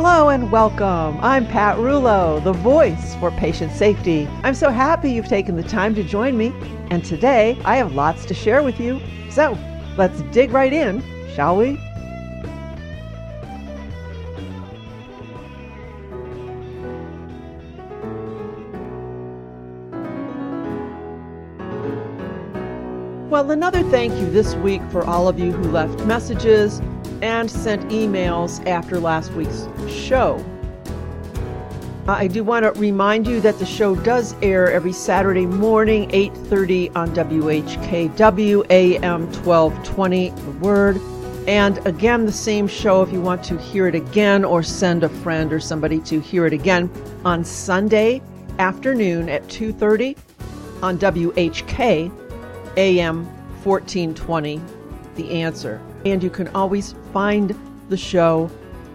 Hello and welcome. I'm Pat Rullo, the voice for patient safety. I'm so happy you've taken the time to join me, and today I have lots to share with you. So let's dig right in, shall we? Well, another thank you this week for all of you who left messages and sent emails after last week's show. I do want to remind you that the show does air every Saturday morning, 8:30 on WHKW AM 1220 The Word. And again, the same show if you want to hear it again or send a friend or somebody to hear it again on Sunday afternoon at 2:30 on WHK AM 1420 The Answer. And you can always find the show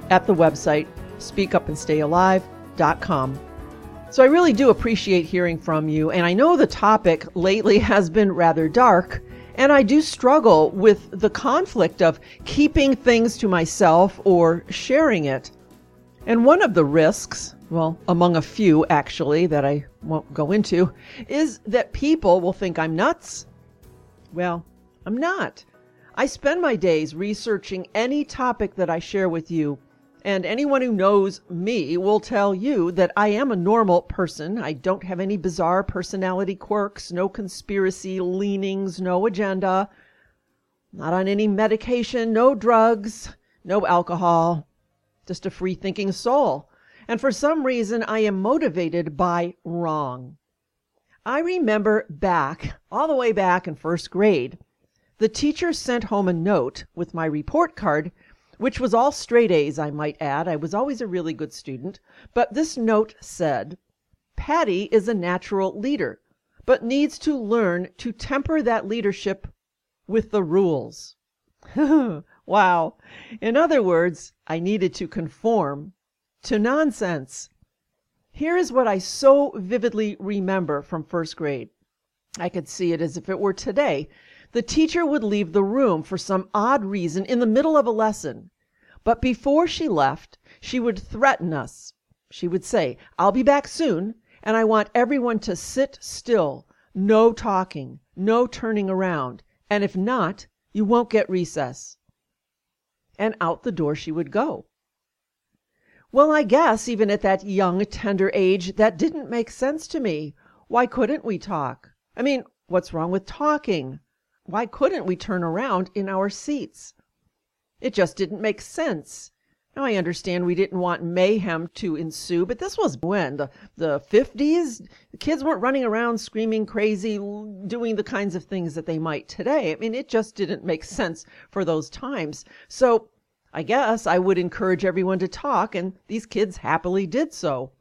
at the website speakupandstayalive.com. So I really do appreciate hearing from you, and I know the topic lately has been rather dark, and I do struggle with the conflict of keeping things to myself or sharing it. And one of the risks, well, among a few actually, that I won't go into, is that people will think I'm nuts. Well, I'm not. I spend my days researching any topic that I share with you, and anyone who knows me will tell you that I am a normal person. I don't have any bizarre personality quirks, no conspiracy leanings, no agenda, not on any medication, no drugs, no alcohol, just a free thinking soul. And for some reason, I am motivated by wrong. I remember back, all the way back in first grade, the teacher sent home a note with my report card, which was all straight A's, I might add. I was always a really good student. But this note said, Patty is a natural leader, but needs to learn to temper that leadership with the rules. wow. In other words, I needed to conform to nonsense. Here is what I so vividly remember from first grade. I could see it as if it were today. The teacher would leave the room for some odd reason in the middle of a lesson. But before she left, she would threaten us. She would say, I'll be back soon, and I want everyone to sit still. No talking, no turning around, and if not, you won't get recess. And out the door she would go. Well, I guess even at that young, tender age, that didn't make sense to me. Why couldn't we talk? I mean, what's wrong with talking? Why couldn't we turn around in our seats? It just didn't make sense. Now I understand we didn't want mayhem to ensue, but this was when the the 50s. The kids weren't running around screaming crazy, doing the kinds of things that they might today. I mean, it just didn't make sense for those times. So I guess I would encourage everyone to talk, and these kids happily did so.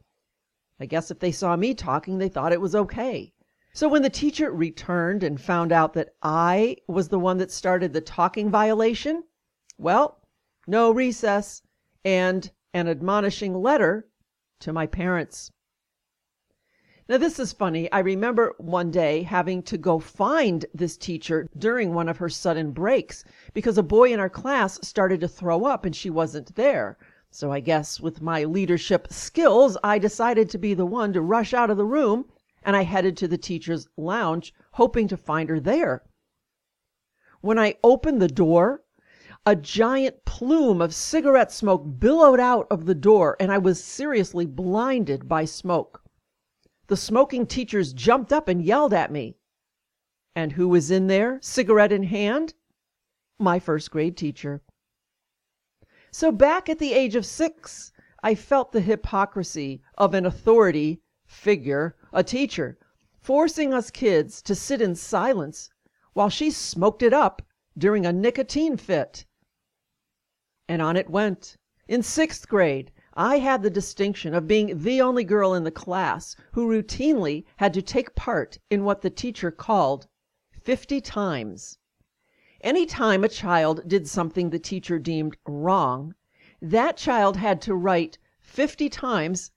I guess if they saw me talking, they thought it was okay. So when the teacher returned and found out that I was the one that started the talking violation, well, no recess and an admonishing letter to my parents. Now, this is funny. I remember one day having to go find this teacher during one of her sudden breaks because a boy in our class started to throw up and she wasn't there. So I guess with my leadership skills, I decided to be the one to rush out of the room and I headed to the teacher's lounge, hoping to find her there. When I opened the door, a giant plume of cigarette smoke billowed out of the door, and I was seriously blinded by smoke. The smoking teachers jumped up and yelled at me. And who was in there, cigarette in hand? My first grade teacher. So back at the age of six, I felt the hypocrisy of an authority figure a teacher, forcing us kids to sit in silence while she smoked it up during a nicotine fit. And on it went. In sixth grade, I had the distinction of being the only girl in the class who routinely had to take part in what the teacher called fifty times. Any time a child did something the teacher deemed wrong, that child had to write fifty times,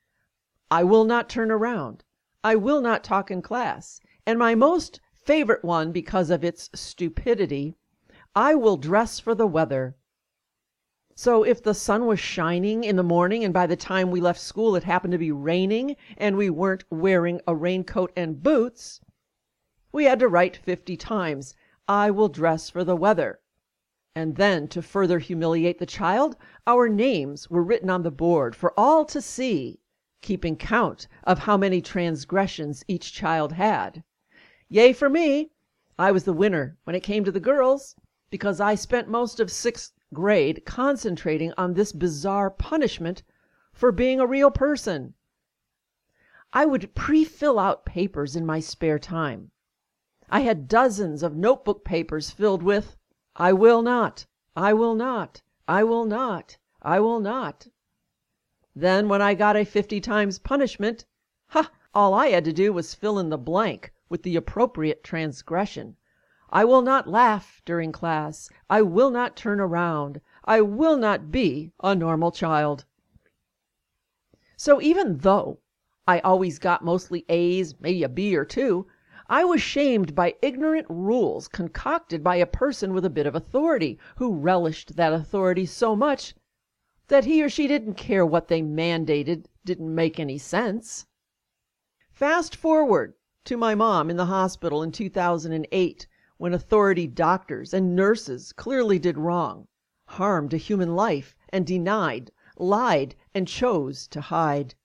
"I will not turn around," "I will not talk in class," and my most favorite one because of its stupidity, "I will dress for the weather." So if the sun was shining in the morning and by the time we left school it happened to be raining and we weren't wearing a raincoat and boots, we had to write fifty times, "I will dress for the weather." And then, to further humiliate the child, our names were written on the board for all to see, keeping count of how many transgressions each child had. Yea, for me! I was the winner when it came to the girls, because I spent most of sixth grade concentrating on this bizarre punishment for being a real person. I would pre fill out papers in my spare time. I had dozens of notebook papers filled with "I will not," "I will not," "I will not," "I will not." Then when I got a fifty times punishment, ha! all I had to do was fill in the blank with the appropriate transgression. I will not laugh during class. I will not turn around. I will not be a normal child. So even though I always got mostly A's, maybe a B or two, I was shamed by ignorant rules concocted by a person with a bit of authority, who relished that authority so much that he or she didn't care what they mandated didn't make any sense. Fast forward to my mom in the hospital in 2008 when authority doctors and nurses clearly did wrong, harmed a human life, and denied, lied, and chose to hide.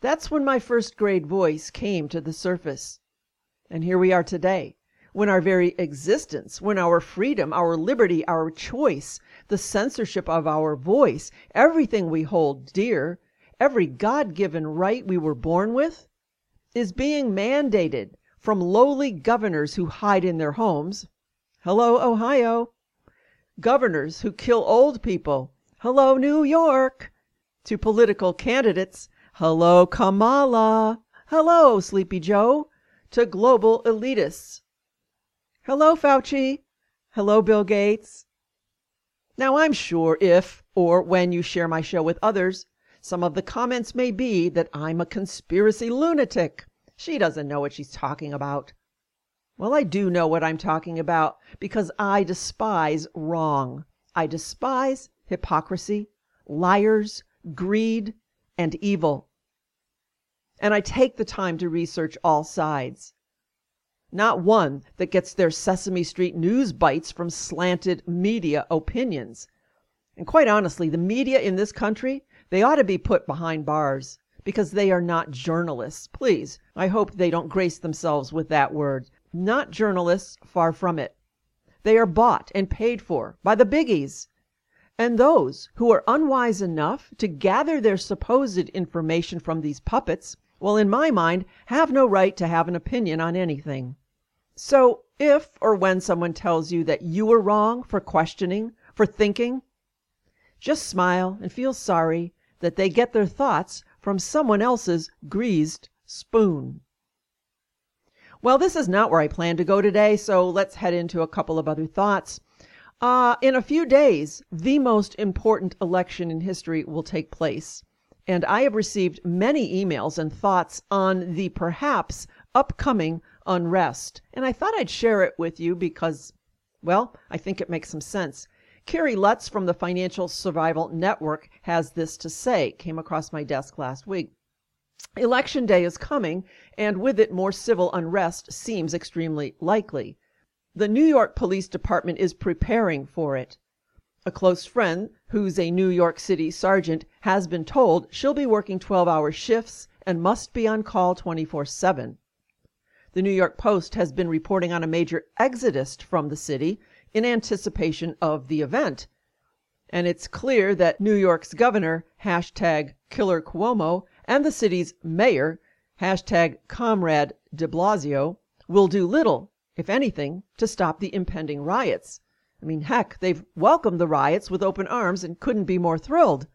That's when my first grade voice came to the surface. And here we are today, when our very existence, when our freedom, our liberty, our choice, the censorship of our voice, everything we hold dear, every God given right we were born with, is being mandated from lowly governors who hide in their homes hello, Ohio! governors who kill old people hello, New York! to political candidates hello, Kamala! hello, Sleepy Joe! to global elitists hello, Fauci! hello, Bill Gates! Now, I'm sure if or when you share my show with others, some of the comments may be that I'm a conspiracy lunatic. She doesn't know what she's talking about. Well, I do know what I'm talking about because I despise wrong. I despise hypocrisy, liars, greed, and evil. And I take the time to research all sides. Not one that gets their Sesame Street news bites from slanted media opinions. And quite honestly, the media in this country, they ought to be put behind bars because they are not journalists. Please, I hope they don't grace themselves with that word. Not journalists, far from it. They are bought and paid for by the biggies. And those who are unwise enough to gather their supposed information from these puppets, well, in my mind, have no right to have an opinion on anything. So, if or when someone tells you that you were wrong for questioning, for thinking, just smile and feel sorry that they get their thoughts from someone else's greased spoon. Well, this is not where I plan to go today, so let's head into a couple of other thoughts. Uh, in a few days, the most important election in history will take place. And I have received many emails and thoughts on the perhaps upcoming unrest. And I thought I'd share it with you because, well, I think it makes some sense. Kerry Lutz from the Financial Survival Network has this to say, came across my desk last week. Election day is coming, and with it more civil unrest seems extremely likely. The New York Police Department is preparing for it. A close friend, who's a New York City sergeant, has been told she'll be working 12 hour shifts and must be on call 24 7. The New York Post has been reporting on a major exodus from the city in anticipation of the event. And it's clear that New York's governor, hashtag Killer Cuomo, and the city's mayor, hashtag Comrade de Blasio, will do little, if anything, to stop the impending riots. I mean, heck, they've welcomed the riots with open arms and couldn't be more thrilled.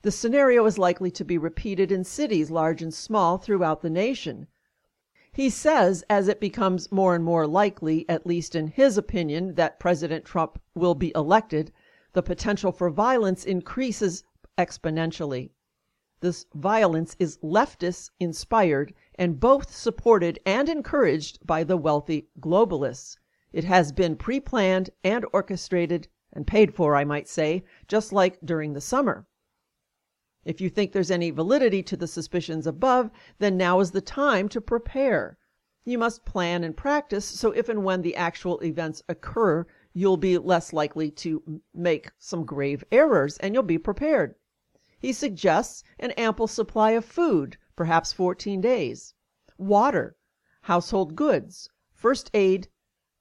The scenario is likely to be repeated in cities large and small throughout the nation. He says as it becomes more and more likely, at least in his opinion, that President Trump will be elected, the potential for violence increases exponentially. This violence is leftist inspired and both supported and encouraged by the wealthy globalists. It has been pre planned and orchestrated and paid for, I might say, just like during the summer. If you think there's any validity to the suspicions above, then now is the time to prepare. You must plan and practice so if and when the actual events occur, you'll be less likely to make some grave errors and you'll be prepared. He suggests an ample supply of food, perhaps 14 days, water, household goods, first aid,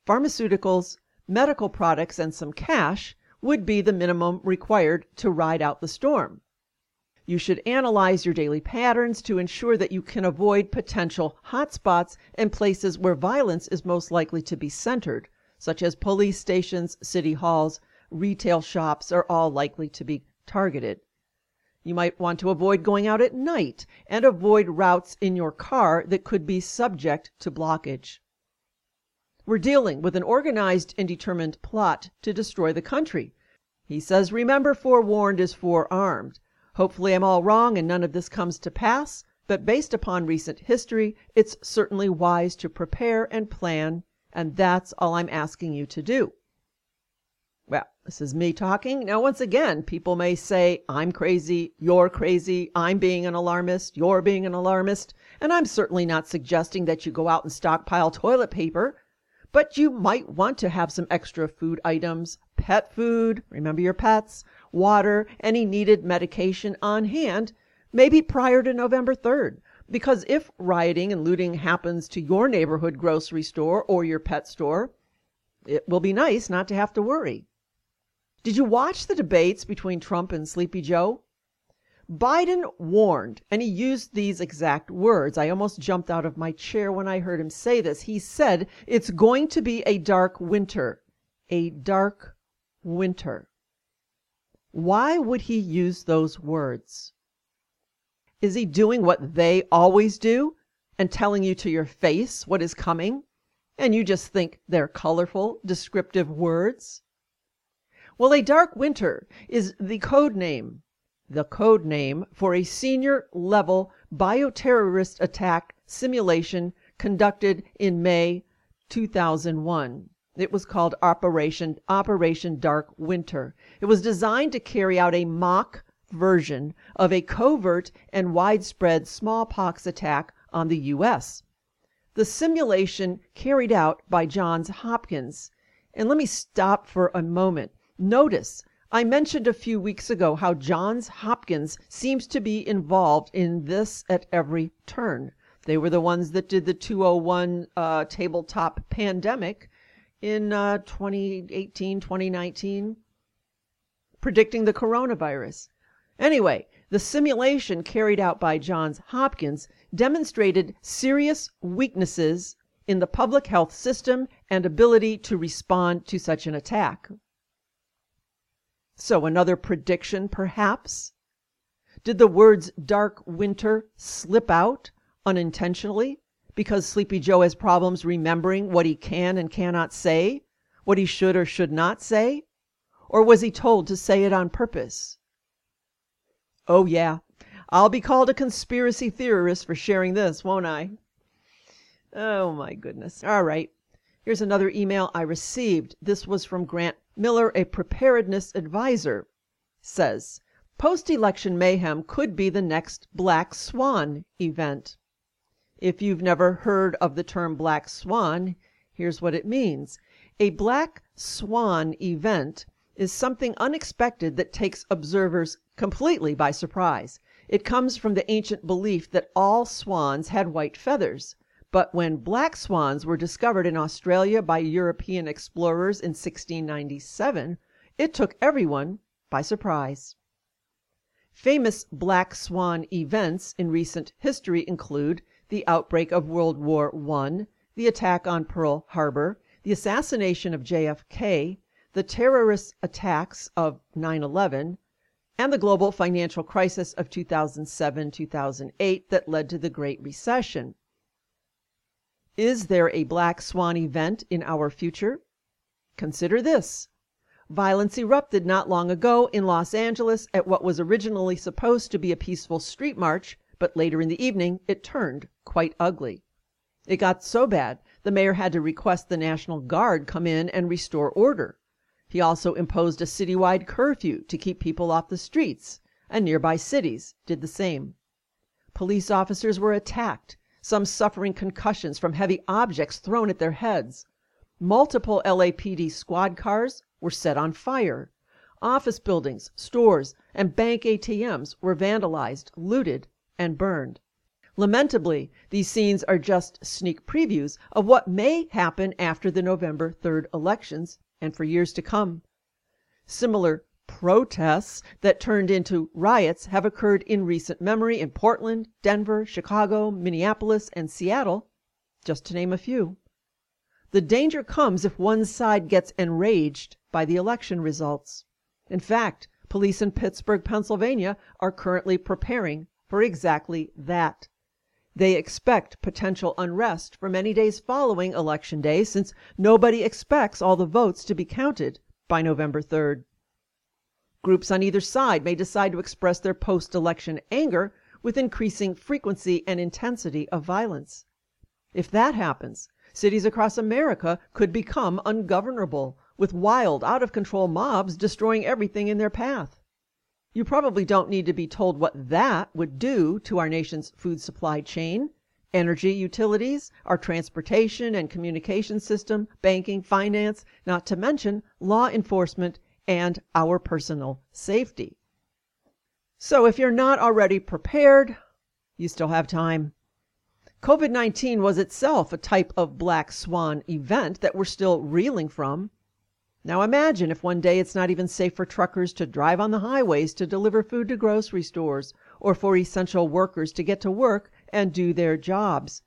pharmaceuticals, medical products, and some cash would be the minimum required to ride out the storm. You should analyze your daily patterns to ensure that you can avoid potential hotspots and places where violence is most likely to be centered, such as police stations, city halls, retail shops are all likely to be targeted. You might want to avoid going out at night and avoid routes in your car that could be subject to blockage. We're dealing with an organized and determined plot to destroy the country. He says, Remember, forewarned is forearmed. Hopefully, I'm all wrong and none of this comes to pass, but based upon recent history, it's certainly wise to prepare and plan, and that's all I'm asking you to do. Well, this is me talking. Now, once again, people may say, I'm crazy, you're crazy, I'm being an alarmist, you're being an alarmist, and I'm certainly not suggesting that you go out and stockpile toilet paper. But you might want to have some extra food items, pet food, remember your pets, water, any needed medication on hand, maybe prior to November 3rd. Because if rioting and looting happens to your neighborhood grocery store or your pet store, it will be nice not to have to worry. Did you watch the debates between Trump and Sleepy Joe? Biden warned, and he used these exact words. I almost jumped out of my chair when I heard him say this. He said, It's going to be a dark winter. A dark winter. Why would he use those words? Is he doing what they always do and telling you to your face what is coming? And you just think they're colorful, descriptive words? Well, a dark winter is the code name the code name for a senior level bioterrorist attack simulation conducted in May 2001. It was called Operation Operation Dark Winter. It was designed to carry out a mock version of a covert and widespread smallpox attack on the US. The simulation carried out by Johns Hopkins. And let me stop for a moment. Notice I mentioned a few weeks ago how Johns Hopkins seems to be involved in this at every turn. They were the ones that did the 201 uh, tabletop pandemic in uh, 2018, 2019, predicting the coronavirus. Anyway, the simulation carried out by Johns Hopkins demonstrated serious weaknesses in the public health system and ability to respond to such an attack. So, another prediction, perhaps? Did the words dark winter slip out unintentionally because Sleepy Joe has problems remembering what he can and cannot say, what he should or should not say? Or was he told to say it on purpose? Oh, yeah, I'll be called a conspiracy theorist for sharing this, won't I? Oh, my goodness. All right. Here's another email I received. This was from Grant Miller, a preparedness advisor, says post election mayhem could be the next black swan event. If you've never heard of the term black swan, here's what it means a black swan event is something unexpected that takes observers completely by surprise. It comes from the ancient belief that all swans had white feathers. But when black swans were discovered in Australia by European explorers in 1697, it took everyone by surprise. Famous black swan events in recent history include the outbreak of World War I, the attack on Pearl Harbor, the assassination of JFK, the terrorist attacks of 9 11, and the global financial crisis of 2007 2008 that led to the Great Recession. Is there a black swan event in our future? Consider this. Violence erupted not long ago in Los Angeles at what was originally supposed to be a peaceful street march, but later in the evening it turned quite ugly. It got so bad the mayor had to request the National Guard come in and restore order. He also imposed a citywide curfew to keep people off the streets, and nearby cities did the same. Police officers were attacked, some suffering concussions from heavy objects thrown at their heads. Multiple LAPD squad cars were set on fire. Office buildings, stores, and bank ATMs were vandalized, looted, and burned. Lamentably, these scenes are just sneak previews of what may happen after the November 3rd elections and for years to come. Similar protests that turned into riots have occurred in recent memory in Portland, Denver, Chicago, Minneapolis, and Seattle, just to name a few. The danger comes if one side gets enraged by the election results. In fact, police in Pittsburgh, Pennsylvania are currently preparing for exactly that. They expect potential unrest for many days following Election Day since nobody expects all the votes to be counted by November 3rd. Groups on either side may decide to express their post election anger with increasing frequency and intensity of violence. If that happens, cities across America could become ungovernable with wild, out of control mobs destroying everything in their path. You probably don't need to be told what that would do to our nation's food supply chain, energy utilities, our transportation and communication system, banking, finance, not to mention law enforcement and our personal safety. So if you're not already prepared, you still have time. COVID 19 was itself a type of black swan event that we're still reeling from. Now imagine if one day it's not even safe for truckers to drive on the highways to deliver food to grocery stores or for essential workers to get to work and do their jobs.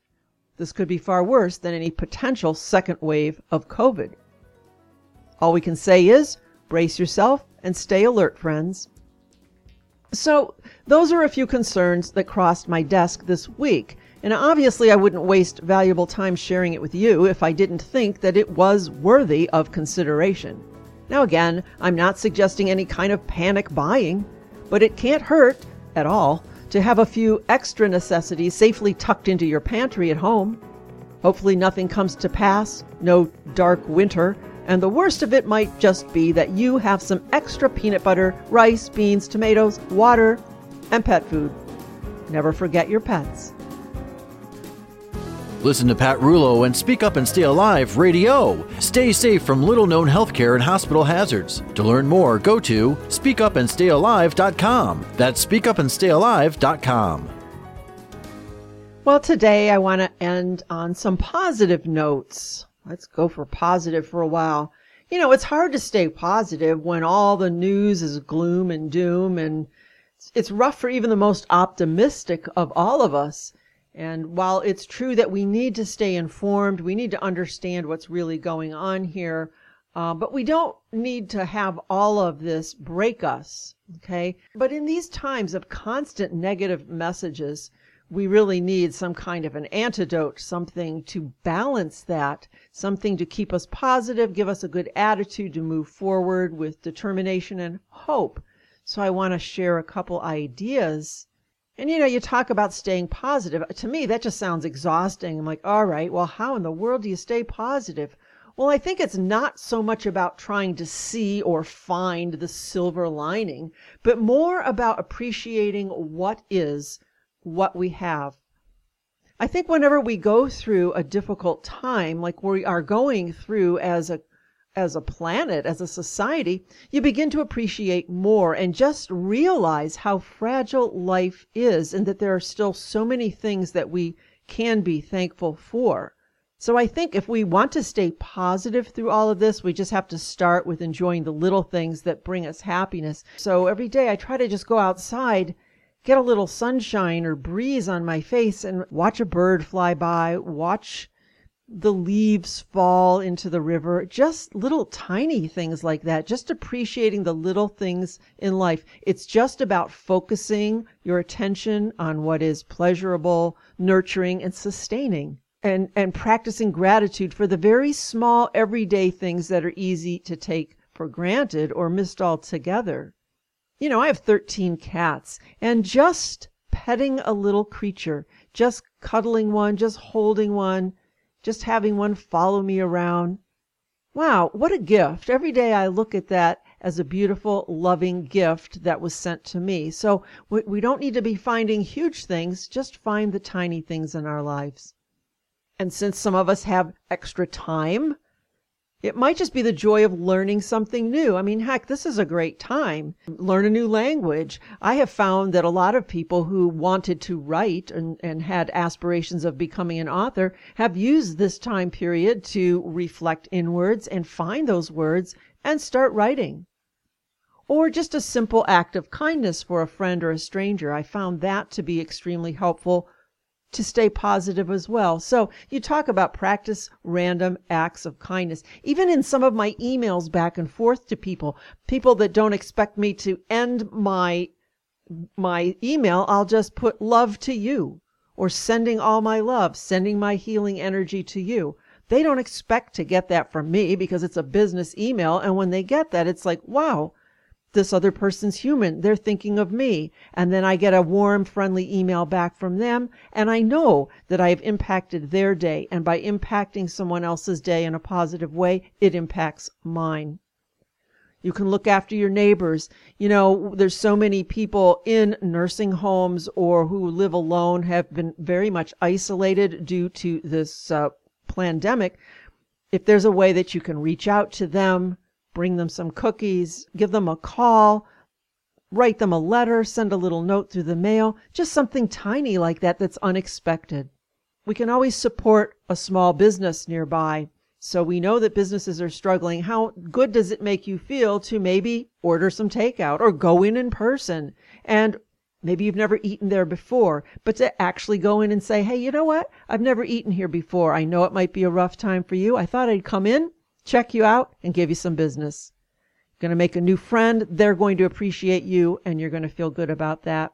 This could be far worse than any potential second wave of COVID. All we can say is brace yourself and stay alert, friends. So, those are a few concerns that crossed my desk this week. And obviously, I wouldn't waste valuable time sharing it with you if I didn't think that it was worthy of consideration. Now, again, I'm not suggesting any kind of panic buying, but it can't hurt at all to have a few extra necessities safely tucked into your pantry at home. Hopefully, nothing comes to pass, no dark winter, and the worst of it might just be that you have some extra peanut butter, rice, beans, tomatoes, water, and pet food. Never forget your pets. Listen to Pat Rullo and Speak Up and Stay Alive Radio. Stay safe from little known healthcare and hospital hazards. To learn more, go to speakupandstayalive.com. That's speakupandstayalive.com. Well, today I want to end on some positive notes. Let's go for positive for a while. You know, it's hard to stay positive when all the news is gloom and doom, and it's rough for even the most optimistic of all of us. And while it's true that we need to stay informed, we need to understand what's really going on here, uh, but we don't need to have all of this break us, okay? But in these times of constant negative messages, we really need some kind of an antidote, something to balance that, something to keep us positive, give us a good attitude to move forward with determination and hope. So I want to share a couple ideas and you know, you talk about staying positive. To me, that just sounds exhausting. I'm like, all right, well, how in the world do you stay positive? Well, I think it's not so much about trying to see or find the silver lining, but more about appreciating what is, what we have. I think whenever we go through a difficult time, like we are going through as a as a planet, as a society, you begin to appreciate more and just realize how fragile life is and that there are still so many things that we can be thankful for. So I think if we want to stay positive through all of this, we just have to start with enjoying the little things that bring us happiness. So every day I try to just go outside, get a little sunshine or breeze on my face and watch a bird fly by, watch the leaves fall into the river, just little tiny things like that, just appreciating the little things in life. It's just about focusing your attention on what is pleasurable, nurturing, and sustaining. And, and practicing gratitude for the very small everyday things that are easy to take for granted or missed altogether. You know, I have 13 cats, and just petting a little creature, just cuddling one, just holding one, just having one follow me around. Wow, what a gift. Every day I look at that as a beautiful, loving gift that was sent to me. So we, don't need to be finding huge things, just find the tiny things in our lives. And since some of us have extra time, it might just be the joy of learning something new. I mean, heck, this is a great time. Learn a new language. I have found that a lot of people who wanted to write and, and had aspirations of becoming an author have used this time period to reflect inwards and find those words and start writing. Or just a simple act of kindness for a friend or a stranger. I found that to be extremely helpful to stay positive as well. So you talk about practice random acts of kindness. Even in some of my emails back and forth to people, people that don't expect me to end my my email, I'll just put love to you or sending all my love, sending my healing energy to you. They don't expect to get that from me because it's a business email. And when they get that, it's like, wow, this other person's human. They're thinking of me. And then I get a warm, friendly email back from them. And I know that I have impacted their day. And by impacting someone else's day in a positive way, it impacts mine. You can look after your neighbors. You know, there's so many people in nursing homes or who live alone have been very much isolated due to this uh, pandemic. If there's a way that you can reach out to them, bring them some cookies, give them a call, write them a letter, send a little note through the mail, just something tiny like that that's unexpected. We can always support a small business nearby. So we know that businesses are struggling. How good does it make you feel to maybe order some takeout or go in in person? And maybe you've never eaten there before, but to actually go in and say, hey, you know what? I've never eaten here before. I know it might be a rough time for you. I thought I'd come in check you out, and give you some business. You're going to make a new friend. They're going to appreciate you, and you're going to feel good about that.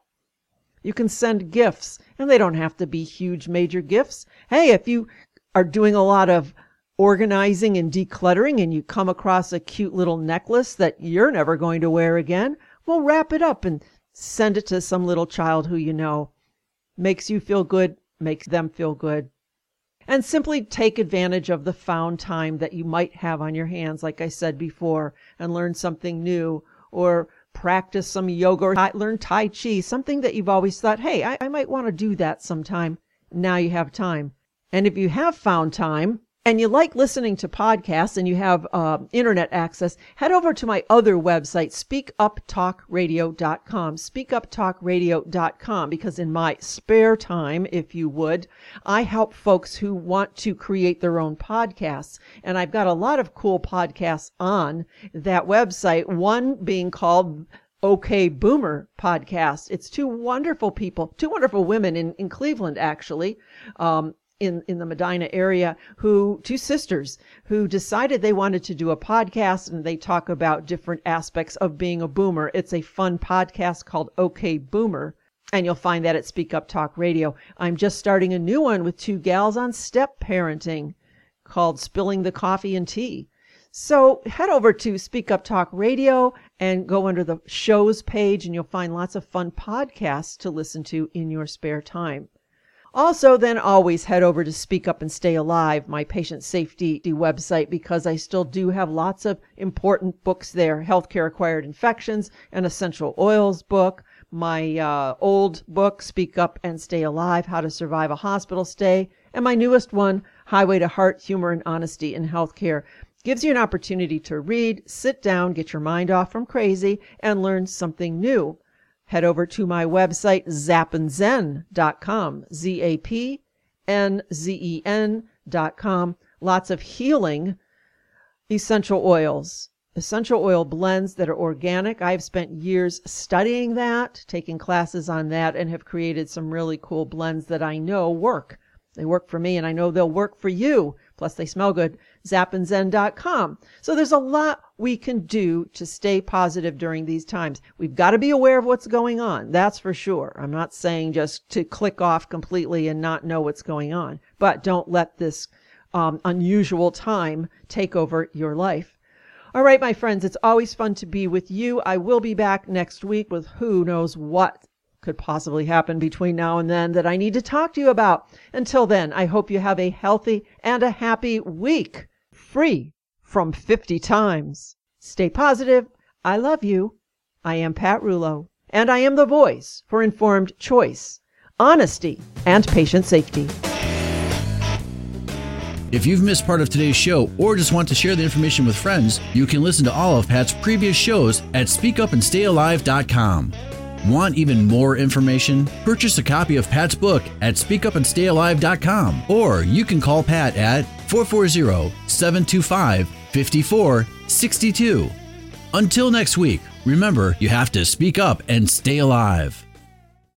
You can send gifts, and they don't have to be huge, major gifts. Hey, if you are doing a lot of organizing and decluttering and you come across a cute little necklace that you're never going to wear again, well, wrap it up and send it to some little child who you know. Makes you feel good, makes them feel good and simply take advantage of the found time that you might have on your hands, like I said before, and learn something new or practice some yoga or learn Tai Chi, something that you've always thought, hey, I, I might want to do that sometime. Now you have time. And if you have found time, and you like listening to podcasts and you have uh, internet access, head over to my other website, speakuptalkradio.com. Speakuptalkradio.com, because in my spare time, if you would, I help folks who want to create their own podcasts. And I've got a lot of cool podcasts on that website, one being called OK Boomer podcast. It's two wonderful people, two wonderful women in, in Cleveland, actually. Um, in, in the Medina area who, two sisters who decided they wanted to do a podcast and they talk about different aspects of being a boomer. It's a fun podcast called OK Boomer. And you'll find that at Speak Up Talk Radio. I'm just starting a new one with two gals on step parenting called Spilling the Coffee and Tea. So head over to Speak Up Talk Radio and go under the shows page and you'll find lots of fun podcasts to listen to in your spare time. Also, then always head over to Speak Up and Stay Alive, my patient safety website, because I still do have lots of important books there healthcare acquired infections, an essential oils book, my uh, old book, Speak Up and Stay Alive How to Survive a Hospital Stay, and my newest one, Highway to Heart, Humor, and Honesty in Healthcare. Gives you an opportunity to read, sit down, get your mind off from crazy, and learn something new head over to my website, zapnzen.com, Z A P N Z E N.com. Lots of healing essential oils, essential oil blends that are organic. I've spent years studying that, taking classes on that, and have created some really cool blends that I know work. They work for me and I know they'll work for you. Plus they smell good. Zapandzen.com. So there's a lot we can do to stay positive during these times. We've got to be aware of what's going on. That's for sure. I'm not saying just to click off completely and not know what's going on, but don't let this um, unusual time take over your life. All right, my friends, it's always fun to be with you. I will be back next week with who knows what could possibly happen between now and then that I need to talk to you about. Until then, I hope you have a healthy and a happy week, free from 50 times. Stay positive. I love you. I am Pat Rullo, and I am the voice for informed choice, honesty, and patient safety. If you've missed part of today's show or just want to share the information with friends, you can listen to all of Pat's previous shows at speakupandstayalive.com. Want even more information? Purchase a copy of Pat's book at speakupandstayalive.com or you can call Pat at 440 725 5462. Until next week, remember you have to speak up and stay alive.